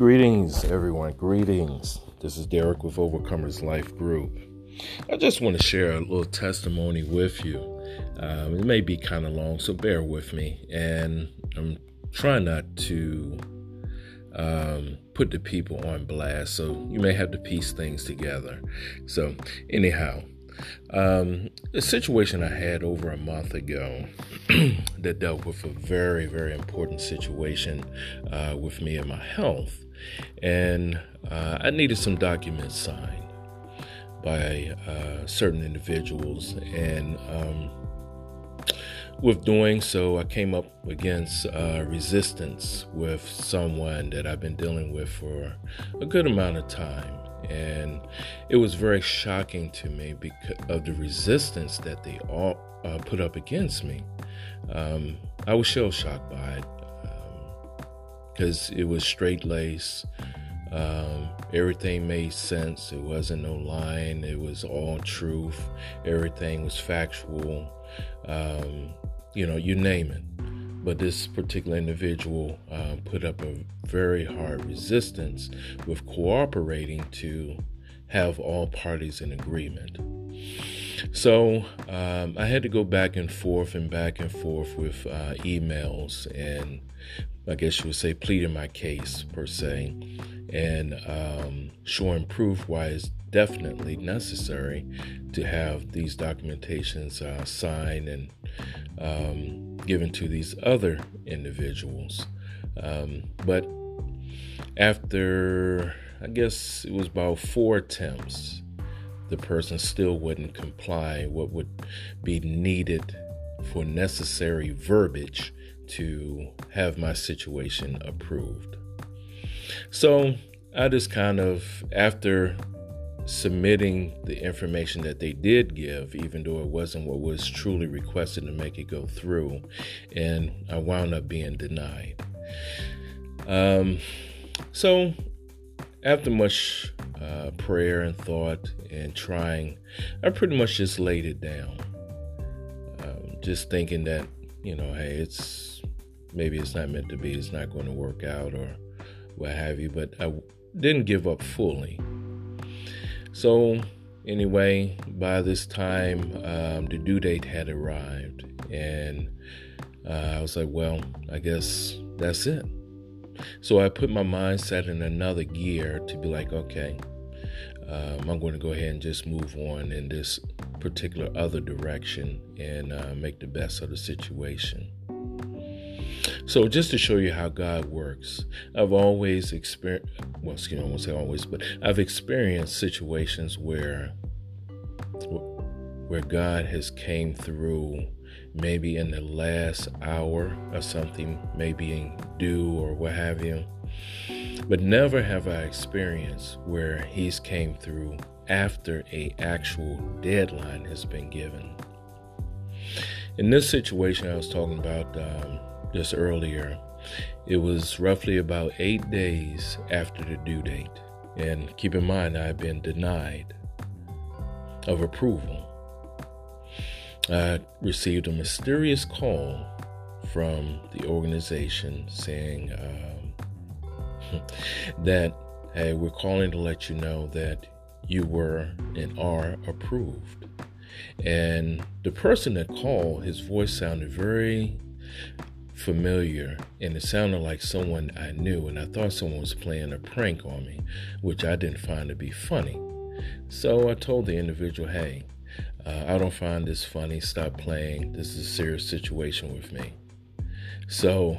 Greetings, everyone. Greetings. This is Derek with Overcomers Life Group. I just want to share a little testimony with you. Um, it may be kind of long, so bear with me. And I'm trying not to um, put the people on blast, so you may have to piece things together. So, anyhow, um, a situation I had over a month ago that dealt with a very, very important situation uh, with me and my health. And uh, I needed some documents signed by uh, certain individuals. And um, with doing so, I came up against uh, resistance with someone that I've been dealing with for a good amount of time and it was very shocking to me because of the resistance that they all uh, put up against me. Um, I was shell shocked by it because it was straight lace. Um, everything made sense. It wasn't no lying. It was all truth. Everything was factual. Um, you know, you name it. But this particular individual uh, put up a very hard resistance with cooperating to have all parties in agreement. So um, I had to go back and forth and back and forth with uh, emails and I guess you would say pleading my case per se and um, showing proof why it's definitely necessary to have these documentations uh, signed and um, given to these other individuals. Um, but after, I guess it was about four attempts, the person still wouldn't comply what would be needed for necessary verbiage to have my situation approved. So I just kind of, after submitting the information that they did give, even though it wasn't what was truly requested to make it go through, and I wound up being denied. Um, so, after much uh, prayer and thought and trying, I pretty much just laid it down. Um, just thinking that, you know, hey, it's maybe it's not meant to be, it's not going to work out, or what have you, but I didn't give up fully. So, anyway, by this time, um, the due date had arrived, and uh, I was like, well, I guess that's it. So I put my mindset in another gear to be like, okay, um, I'm going to go ahead and just move on in this particular other direction and uh, make the best of the situation. So, just to show you how God works, I've always experienced, well, excuse me, I won't say always, but I've experienced situations where, where God has came through maybe in the last hour or something, maybe in due or what have you. But never have I experienced where He's came through after a actual deadline has been given. In this situation I was talking about, um, just earlier, it was roughly about eight days after the due date. And keep in mind, I've been denied of approval. I received a mysterious call from the organization saying um, that, hey, we're calling to let you know that you were and are approved. And the person that called, his voice sounded very familiar and it sounded like someone I knew, and I thought someone was playing a prank on me, which I didn't find to be funny. So I told the individual, hey, uh, I don't find this funny. Stop playing. This is a serious situation with me. So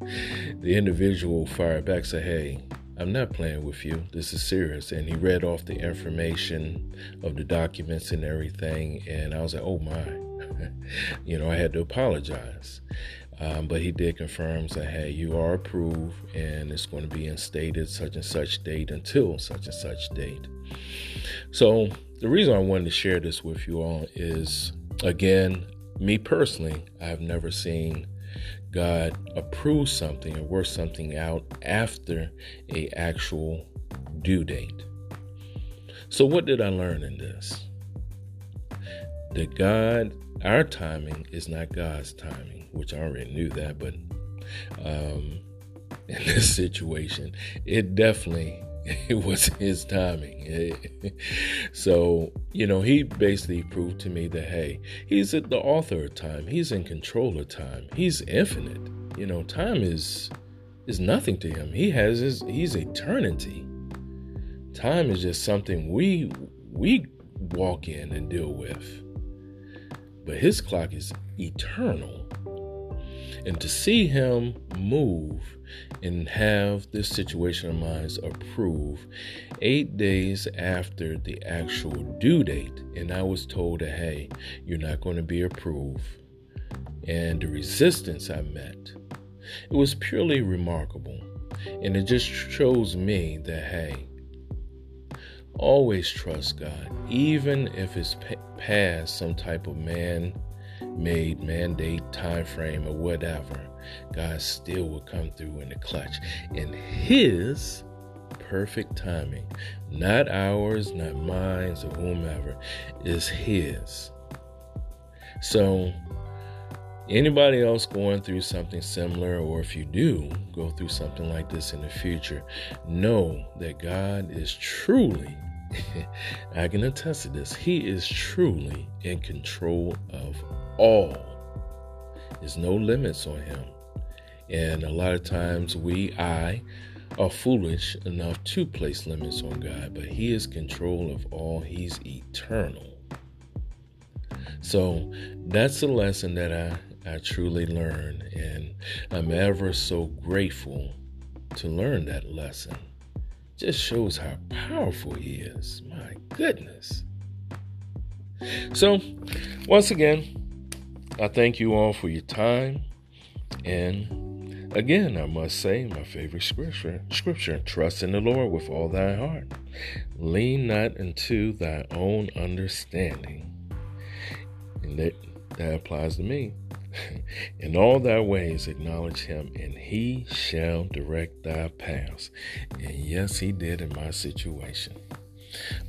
the individual fired back, said, hey, I'm not playing with you. This is serious. And he read off the information of the documents and everything. And I was like, oh my. you know, I had to apologize. Um, but he did confirm that hey, you are approved, and it's going to be instated such and such date until such and such date. So the reason I wanted to share this with you all is, again, me personally, I have never seen God approve something or work something out after a actual due date. So what did I learn in this? That God, our timing is not God's timing which I already knew that, but um, in this situation. It definitely it was his timing. so, you know, he basically proved to me that, hey, he's the author of time. He's in control of time. He's infinite. You know, time is is nothing to him. He has his he's eternity. Time is just something we we walk in and deal with. But his clock is eternal. And to see him move and have this situation of mine approved eight days after the actual due date, and I was told that, hey, you're not going to be approved, and the resistance I met, it was purely remarkable. And it just shows me that, hey, always trust God, even if it's past some type of man made mandate time frame or whatever, God still will come through in the clutch in His perfect timing, not ours, not mine, or whomever, is His. So, anybody else going through something similar, or if you do go through something like this in the future, know that God is truly I can attest to this. He is truly in control of all. There's no limits on him. And a lot of times we, I, are foolish enough to place limits on God, but He is control of all. He's eternal. So that's a lesson that I, I truly learned, and I'm ever so grateful to learn that lesson. Just shows how powerful He is. My goodness. So, once again, I thank you all for your time. And again, I must say, my favorite scripture, scripture, trust in the Lord with all thy heart. Lean not into thy own understanding. And that, that applies to me. In all thy ways acknowledge him, and he shall direct thy paths. And yes, he did in my situation.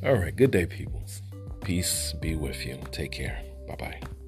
All right, good day, people. Peace be with you. Take care. Bye bye.